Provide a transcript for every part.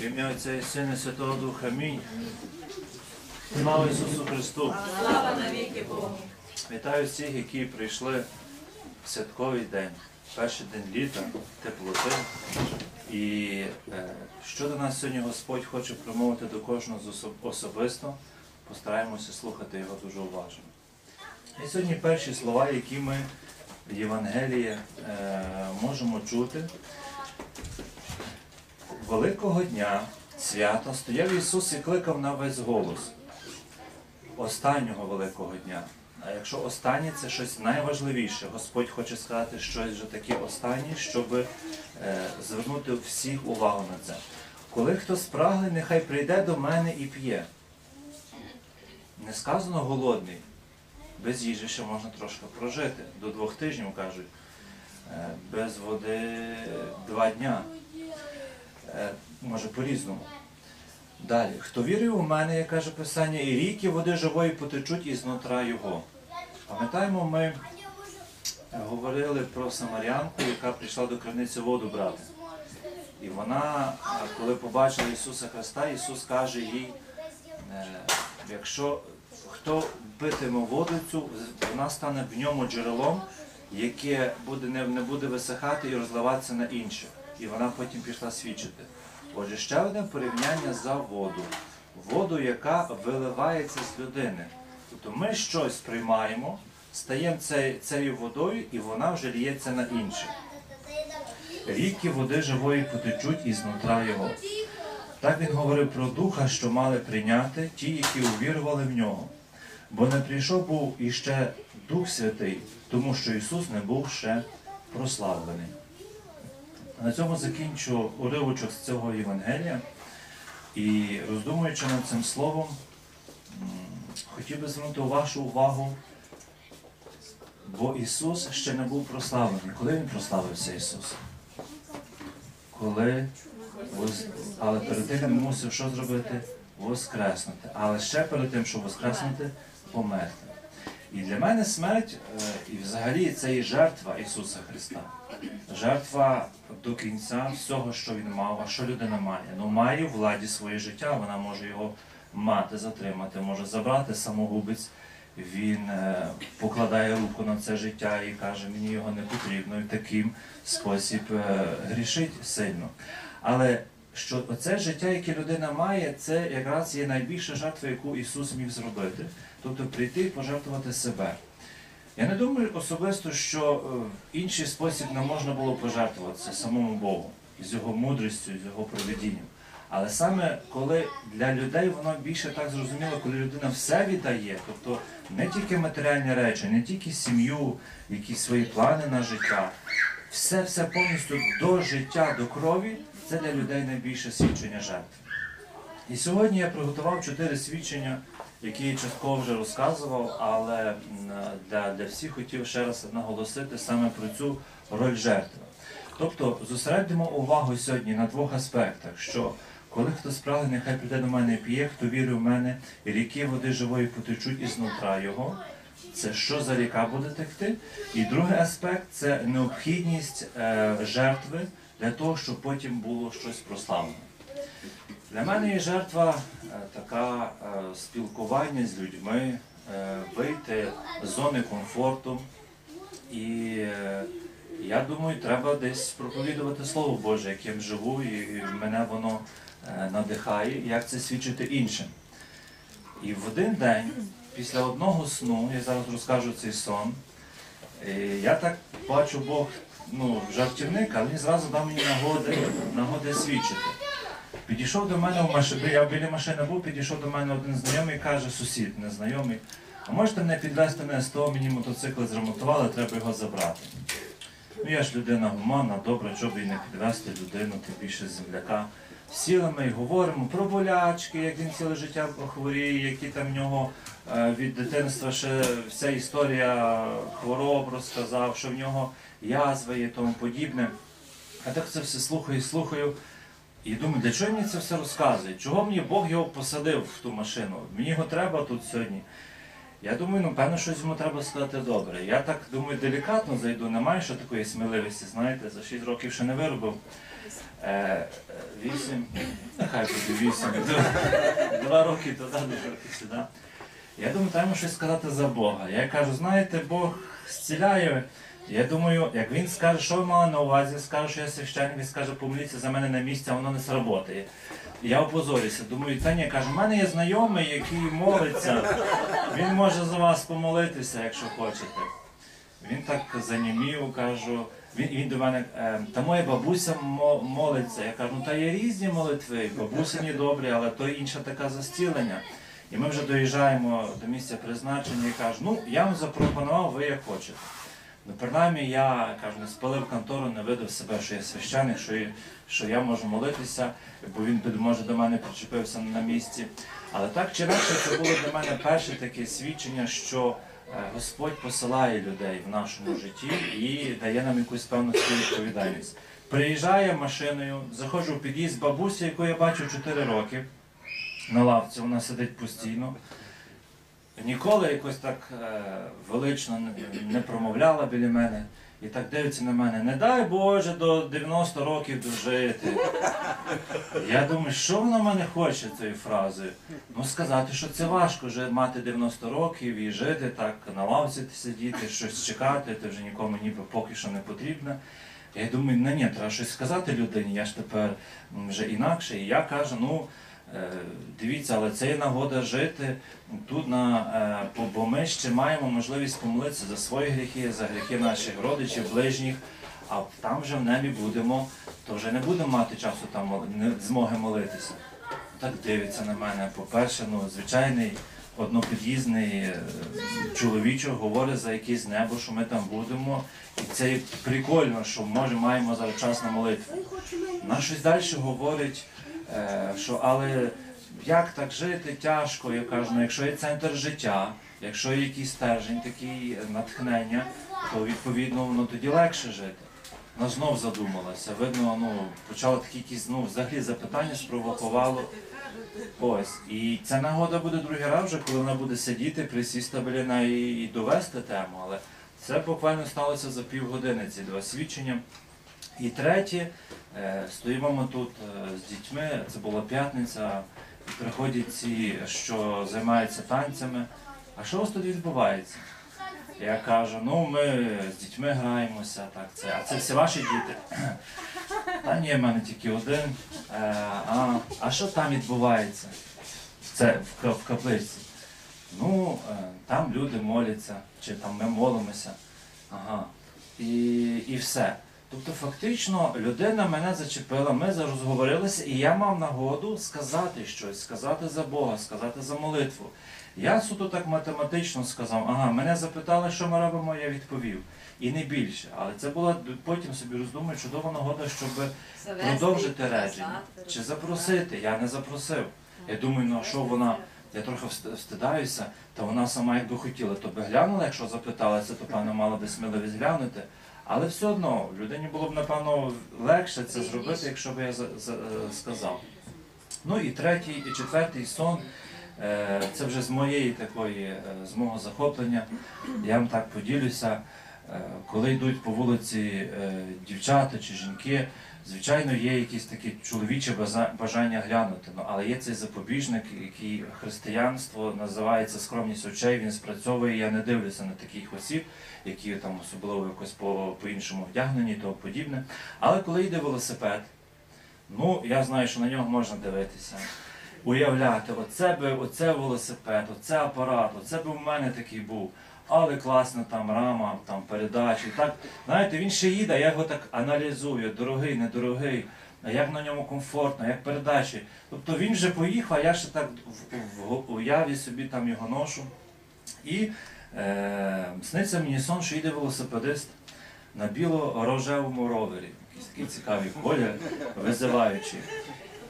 В ім'я Отця і Сина Святого Духа. Амінь. Слава Ісусу Христу! Слава навіки Богу. Вітаю всіх, які прийшли в святковий день, перший день літа, теплоти. І е, що до нас сьогодні Господь хоче промовити до кожного особисто, постараємося слухати його дуже уважно. І сьогодні перші слова, які ми в Євангелії е, можемо чути. Великого дня свята стояв Ісус і кликав на весь голос останнього великого дня. А якщо останнє це щось найважливіше, Господь хоче сказати щось вже таке останнє, щоб е, звернути всіх увагу на це. Коли хто спраглий, нехай прийде до мене і п'є. Не сказано голодний. Без їжі ще можна трошки прожити. До двох тижнів кажуть. Е, без води два дня. Е, може по-різному. Далі, хто вірує у мене, як каже Писання, і ріки води живої потечуть із нутра його. Пам'ятаємо, ми говорили про самарянку, яка прийшла до криниці воду брати. І вона, коли побачила Ісуса Христа, Ісус каже їй, е, якщо хто питиме воду цю, вона стане в ньому джерелом, яке буде, не буде висихати і розливатися на інших. І вона потім пішла свідчити. Отже, ще одне порівняння за воду. Воду, яка виливається з людини. Тобто ми щось приймаємо, стаємо цією водою, і вона вже ліється на інших. Ріки води живої потечуть із нутра його. Так він говорив про духа, що мали прийняти ті, які увірували в нього. Бо не прийшов був іще Дух Святий, тому що Ісус не був ще прославлений. На цьому закінчу уривочок з цього Євангелія. І роздумуючи над цим словом, хотів би звернути вашу увагу, бо Ісус ще не був прославлений. Коли Він прославився Ісус? Коли але перед тим він мусив що зробити? Воскреснути. Але ще перед тим, щоб воскреснути, померти. І для мене смерть, е, і взагалі це і жертва Ісуса Христа. Жертва до кінця всього, що він мав, а що людина має. Ну, має в владі своє життя, вона може його мати, затримати, може забрати самогубець. Він е, покладає руку на це життя і каже, мені його не потрібно, і таким спосіб е, грішить сильно. Але що оце життя, яке людина має, це якраз є найбільша жертва, яку Ісус міг зробити, тобто прийти і пожертвувати себе. Я не думаю особисто, що е, в інший спосіб не можна було пожертвуватися самому Богу з його мудрістю, з його проведінням. Але саме коли для людей воно більше так зрозуміло, коли людина все віддає, тобто не тільки матеріальні речі, не тільки сім'ю, якісь свої плани на життя, все все повністю до життя, до крові, це для людей найбільше свідчення жертв. І сьогодні я приготував чотири свідчення, які я частково вже розказував, але для, для всіх хотів ще раз наголосити саме про цю роль жертви. Тобто зосередимо увагу сьогодні на двох аспектах: що коли хто справді, нехай прийде до мене і п'є, хто вірує в мене, і ріки води живої потечуть із нутра його. Це що за ріка буде текти? І другий аспект це необхідність е, жертви для того, щоб потім було щось прославлене. Для мене є жертва е, така е, спілкування з людьми, е, вийти з зони комфорту. І я думаю, треба десь проповідувати Слово Боже, яким живу, і мене воно надихає, як це свідчити іншим. І в один день, після одного сну, я зараз розкажу цей сон, я так бачу Бог, ну, жартівник, але він зразу дав мені нагоди, нагоди свідчити. Підійшов до мене в машині, я біля машини був, підійшов до мене один знайомий каже, сусід, незнайомий, а можете мене підвезти на СТО, мені мотоцикл зремонтували, треба його забрати. Ну я ж людина гуманна, добре, щоб і не підвезти людину, тим більше земляка. Сіли ми і говоримо про болячки, як він ціле життя хворіє, які там в нього е, від дитинства ще вся історія хвороб розказав, що в нього язва є тому подібне. А так це все слухаю слухаю. І думаю, для чого мені це все розказує? Чого мені Бог його посадив в ту машину? Мені його треба тут сьогодні. Я думаю, ну певно, щось йому треба сказати добре. Я так думаю, делікатно зайду, немає ще такої сміливості, знаєте, за 6 років ще не виробив. Е, е, Вісім. нехай буде вісім. Два- роки туди, два роки сюди. Я думаю, треба щось сказати за Бога. Я кажу, знаєте, Бог зціляє. Я думаю, як він скаже, що ви мали на увазі, скаже, що я священник, він скаже, помоліться за мене на місці, а воно не сработає. Я опозорюся. Думаю, та ні, каже, в мене є знайомий, який молиться. Він може за вас помолитися, якщо хочете. Він так занімів, кажу. Він, він до мене, е, та моя бабуся молиться. Я кажу, ну та є різні молитви, бабусині добрі, але то інша така застілення. І ми вже доїжджаємо до місця призначення і кажу, ну я вам запропонував, ви як хочете. Ну, принаймні, я кажу, не спалив контору, не видав себе, що я священик, що я, що я можу молитися, бо він може до мене причепився на місці. Але так чи інакше, це було для мене перше таке свідчення, що е, Господь посилає людей в нашому житті і дає нам якусь певну відповідальність. Приїжджає машиною, заходжу в під'їзд бабусі, яку я бачу 4 роки на лавці, вона сидить постійно. Ніколи якось так е, велично не, промовляла біля мене і так дивиться на мене. Не дай Боже до 90 років дожити. Я думаю, що вона мене хоче цією фразою? Ну сказати, що це важко вже мати 90 років і жити так, на лавці сидіти, щось чекати, ти вже нікому ніби поки що не потрібно. Я думаю, ну ні, треба щось сказати людині, я ж тепер вже інакше. І я кажу, ну. Е, Дивіться, але це є нагода жити тут, на, е, бо- ми ще маємо можливість помолитися за свої гріхи, за гріхи наших родичів, ближніх, а там вже в небі будемо, то вже не будемо мати часу там не змоги молитися. Так дивиться на мене. По-перше, ну, звичайний однопід'їзний е, чоловічок говорить за якесь небо, що ми там будемо. І це прикольно, що може маємо зараз час на молитву. Наш щось далі говорить, що але як так жити тяжко, я кажу, ну якщо є центр життя, якщо є якийсь стержень, такий е, натхнення, то відповідно воно тоді легше жити. Вона знов задумалася. Видно, ну почала такі якісь ну, взагалі запитання спровокувало. Ось. І ця нагода буде другий раз вже, коли вона буде сидіти, присісти біля неї і довести тему. Але це буквально сталося за півгодини, ці два свідчення. І третє, е, стоїмо ми тут е, з дітьми, це була п'ятниця, приходять ці, що займаються танцями. А що у вас тут відбувається? Я кажу, ну ми з дітьми граємося, так це. А це всі ваші діти? Та ні, в мене тільки один. Е, а, а що там відбувається? Це в, каплиці. Ну, е, там люди моляться, чи там ми молимося. Ага. І, і все. Тобто, фактично, людина мене зачепила, ми розговорилися, і я мав нагоду сказати щось, сказати за Бога, сказати за молитву. Я суто так математично сказав, ага, мене запитали, що ми робимо, я відповів. І не більше. Але це була потім собі роздумую, чудова нагода, щоб продовжити речення. Чи запросити? Я не запросив. Я думаю, ну а що вона, я трохи встидаюся, та вона сама якби хотіла, то би глянула, якщо запиталася, то певно мала би сміливість глянути. Але все одно людині було б напевно легше це зробити, якщо б я е, сказав. Ну і третій, і четвертий сон. е, Це вже з моєї такої, е, з мого захоплення. Я вам так поділюся. Коли йдуть по вулиці дівчата чи жінки, звичайно, є якісь такі чоловіче база- бажання глянути. Ну, але є цей запобіжник, який християнство називається скромність очей. Він спрацьовує. Я не дивлюся на таких осіб, які там особливо якось по, по-іншому вдягнені, тому подібне. Але коли йде велосипед, ну я знаю, що на нього можна дивитися. Уявляти, оце би, оце велосипед, оце апарат, оце би в мене такий був. Але класна там рама, там передачі. Так, знаєте, він ще їде, я його так аналізую, дорогий, недорогий, як на ньому комфортно, як передачі. Тобто він вже поїхав, а я ще так в, уяві собі там його ношу. І е, сниться мені сон, що йде велосипедист на біло-рожевому ровері. Якийсь такий цікавий колір, визиваючий.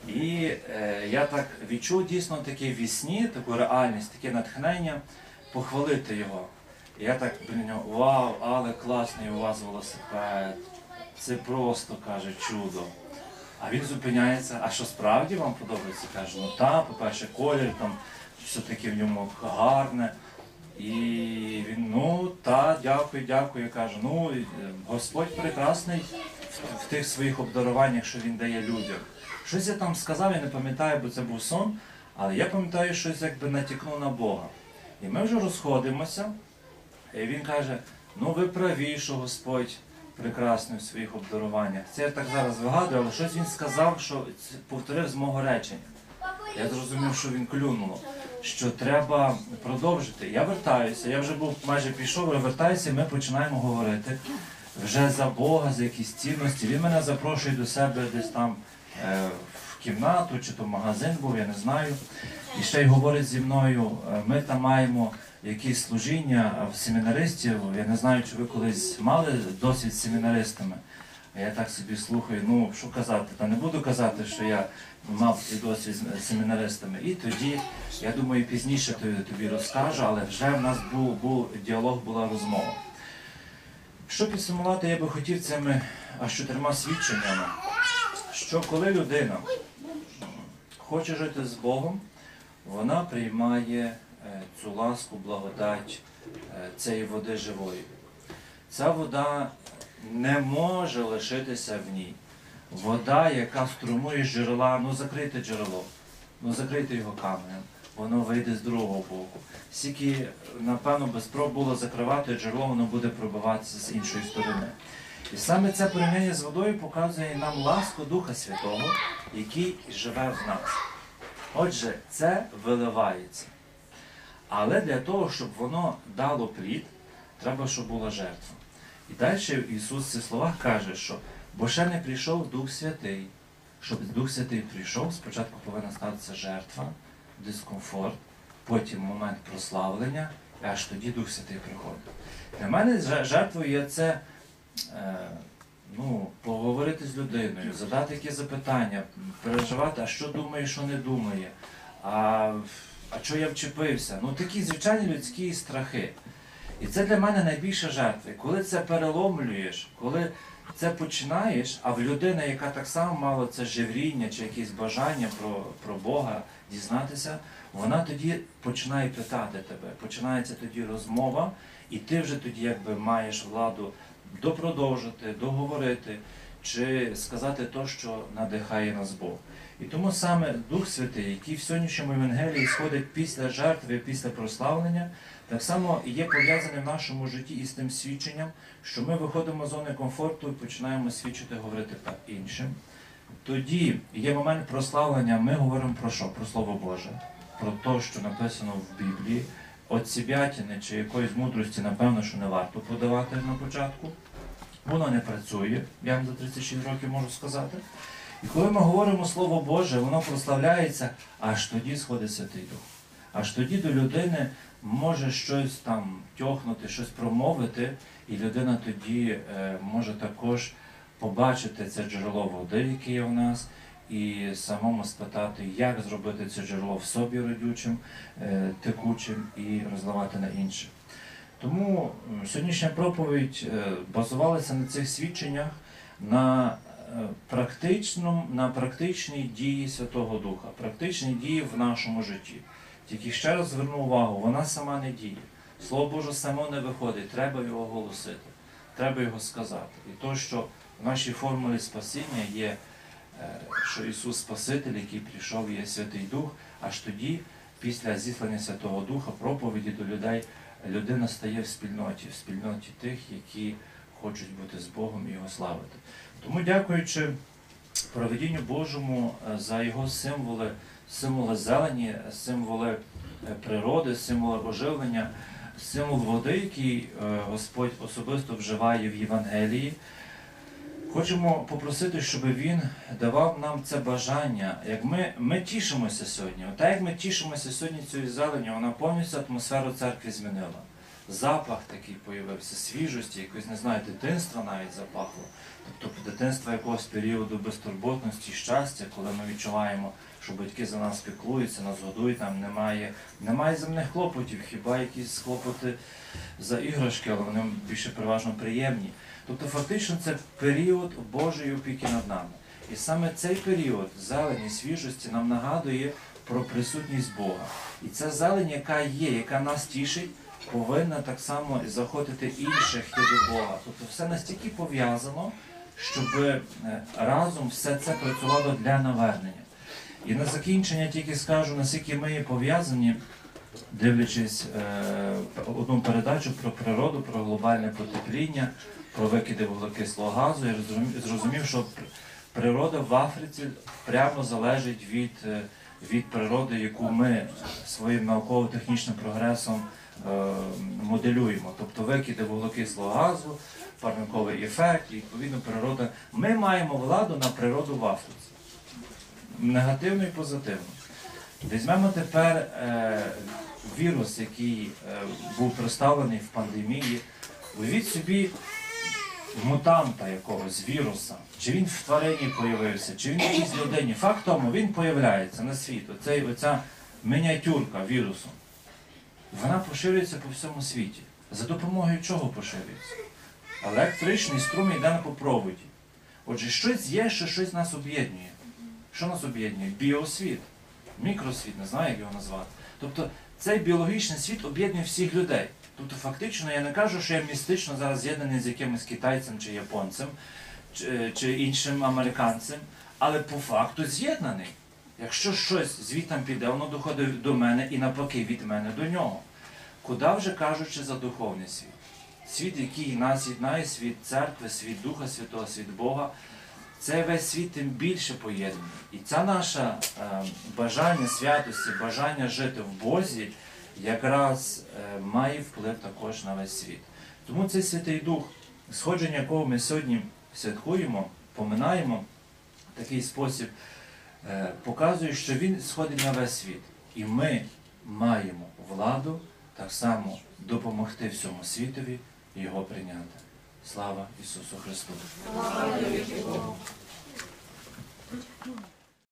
І е, я так відчув дійсно таке вісні, таку реальність, таке натхнення похвалити його. Я так біля нього, вау, але класний у вас велосипед. Це просто каже чудо. А він зупиняється, а що справді вам подобається? Каже, ну так, по-перше, колір там все-таки в ньому гарне. І він, ну та, дякую, дякую. Я кажу, ну е, Господь прекрасний в, в тих своїх обдаруваннях, що він дає людям. Щось я там сказав, я не пам'ятаю, бо це був сон, але я пам'ятаю, щось якби натякнув на Бога. І ми вже розходимося, і він каже: ну ви праві, що Господь прекрасний в своїх обдаруваннях. Це я так зараз вигадую, але щось він сказав, що повторив з мого речення. Я зрозумів, що він клюнуло, що треба продовжити. Я вертаюся, я вже був майже пішов, я вертаюся, і ми починаємо говорити вже за Бога, за якісь цінності. Він мене запрошує до себе десь там е, в кімнату, чи то в магазин був, я не знаю. І ще й говорить зі мною, е, ми там маємо якісь служіння в семінаристів. Я не знаю, чи ви колись мали досвід з семінаристами. Я так собі слухаю, ну що казати, та не буду казати, що я мав цей досвід з семінаристами. І тоді, я думаю, пізніше тобі, розкажу, але вже в нас був, був діалог, була розмова. Що підсумувати я би хотів цими аж чотирма свідченнями, що коли людина хоче жити з Богом, вона приймає цю ласку, благодать е, цієї води живої. Ця вода не може лишитися в ній. Вода, яка струмує джерела, ну закрите джерело, ну закрите його каменем, воно вийде з другого боку. Скільки, напевно, би спроб було закривати джерело, воно буде пробиватися з іншої сторони. І саме це порівняння з водою показує нам ласку Духа Святого, який живе в нас. Отже, це виливається. Але для того, щоб воно дало плід, треба, щоб була жертва. І далі Ісус в цих словах каже, що бо ще не прийшов Дух Святий. Щоб Дух Святий прийшов, спочатку повинна статися jертва, дискомфорт, потім момент прославлення, і аж тоді Дух Святий приходить. Для мене жертвою є це е, ну, поговорити з людиною, задати якісь запитання, переживати, а що думає, що не думає, а, а що я вчепився. Ну такі звичайні людські страхи. І це для мене найбільша жертва. Коли це переломлюєш, коли це починаєш, а в людини, яка так само мала це живріння чи якесь бажання про, про Бога дізнатися, вона тоді починає питати тебе, починається тоді розмова, і ти вже тоді якби маєш владу допродовжити, договорити чи сказати то, що надихає нас Бог. І тому саме Дух Святий, який в сьогоднішньому Євангелії сходить після жертви, після прославлення, так само є пов'язаний в нашому житті із тим свідченням, що ми виходимо з зони комфорту і починаємо свідчити, говорити іншим. Тоді є момент прославлення, ми говоримо про що? Про Слово Боже, про те, що написано в Біблії. От сібятини чи якоїсь мудрості, напевно, що не варто подавати на початку. Воно не працює, я вам за 36 років можу сказати. І коли ми говоримо Слово Боже, воно прославляється, аж тоді сходить Святий Дух. Аж тоді до людини може щось там тьохнути, щось промовити, і людина тоді е, може також побачити це джерело води, яке є в нас, і самому спитати, як зробити це джерело в собі родючим, е, текучим і розливати на інших. Тому сьогоднішня проповідь е, базувалася на цих свідченнях, на практичному, на практичній дії Святого Духа, практичній дії в нашому житті. Тільки ще раз зверну увагу, вона сама не діє. Слово Боже само не виходить, треба його оголосити, треба його сказати. І то, що в нашій формулі спасіння є, е, що Ісус Спаситель, який прийшов, є Святий Дух, аж тоді, після зіслання Святого Духа, проповіді до людей, людина стає в спільноті, в спільноті тих, які хочуть бути з Богом і його славити. Тому, дякуючи проведінню Божому е, за його символи, символи зелені, символи е, природи, символи оживлення, символ води, який е, Господь особисто вживає в Євангелії. Хочемо попросити, щоб він давав нам це бажання. Як ми, ми тішимося сьогодні, так як ми тішимося сьогодні цією зеленю, вона повністю атмосферу церкви змінила. Запах такий появився, свіжості, якось не знаю, дитинства навіть запахло. Тобто дитинства якогось періоду безтурботності, щастя, коли ми відчуваємо, що батьки за нас піклуються, нас годують, там немає, немає земних клопотів, хіба якісь клопоти за іграшки, але вони більше переважно приємні. Тобто фактично це період Божої опіки над нами. І саме цей період зелені, свіжості нам нагадує про присутність Бога. І ця зелень, яка є, яка нас тішить, повинна так само заходити інших йти до Бога. Тобто все настільки пов'язано, щоб е, разом все це працювало для навернення. І на закінчення тільки скажу, наскільки ми є пов'язані, дивлячись е, одну передачу про природу, про глобальне потепління, про викиди вуглекислого газу, я зрозумів, що природа в Африці прямо залежить від, е, від природи, яку ми своїм науково-технічним прогресом моделюємо. Тобто викиди вуглекислого газу, парниковий ефект, і відповідно природа. Ми маємо владу на природу в Африці. Негативну і позитивну. Візьмемо тепер е, вірус, який е, був представлений в пандемії. Уявіть собі мутанта якогось віруса. Чи він в тварині появився, чи він в якійсь людині. Факт тому, він появляється на світ. Оцей, оця мініатюрка вірусу. Вона поширюється по всьому світі. За допомогою чого поширюється? Електричний струм йде по проводі. Отже, щось є, що щось нас об'єднує. Що нас об'єднує? Біосвіт, мікросвіт, не знаю, як його назвати. Тобто цей біологічний світ об'єднує всіх людей. Тобто, фактично, я не кажу, що я містично зараз з'єднаний з якимось китайцем чи японцем, чи, чи іншим американцем, але по факту з'єднаний. Якщо щось звітам піде, воно доходить до мене і навпаки від мене до нього. Куди вже кажучи за духовний світ? Світ, який нас єднає, світ церкви, світ Духа Святого, світ Бога. Цей весь світ тим більше поєднаний. І це наше бажання святості, бажання жити в Бозі якраз е, має вплив також на весь світ. Тому цей Святий Дух, сходження якого ми сьогодні святкуємо, поминаємо такий спосіб, показує, що він сходить на весь світ. І ми маємо владу так само допомогти всьому світові його прийняти. Слава Ісусу Христу!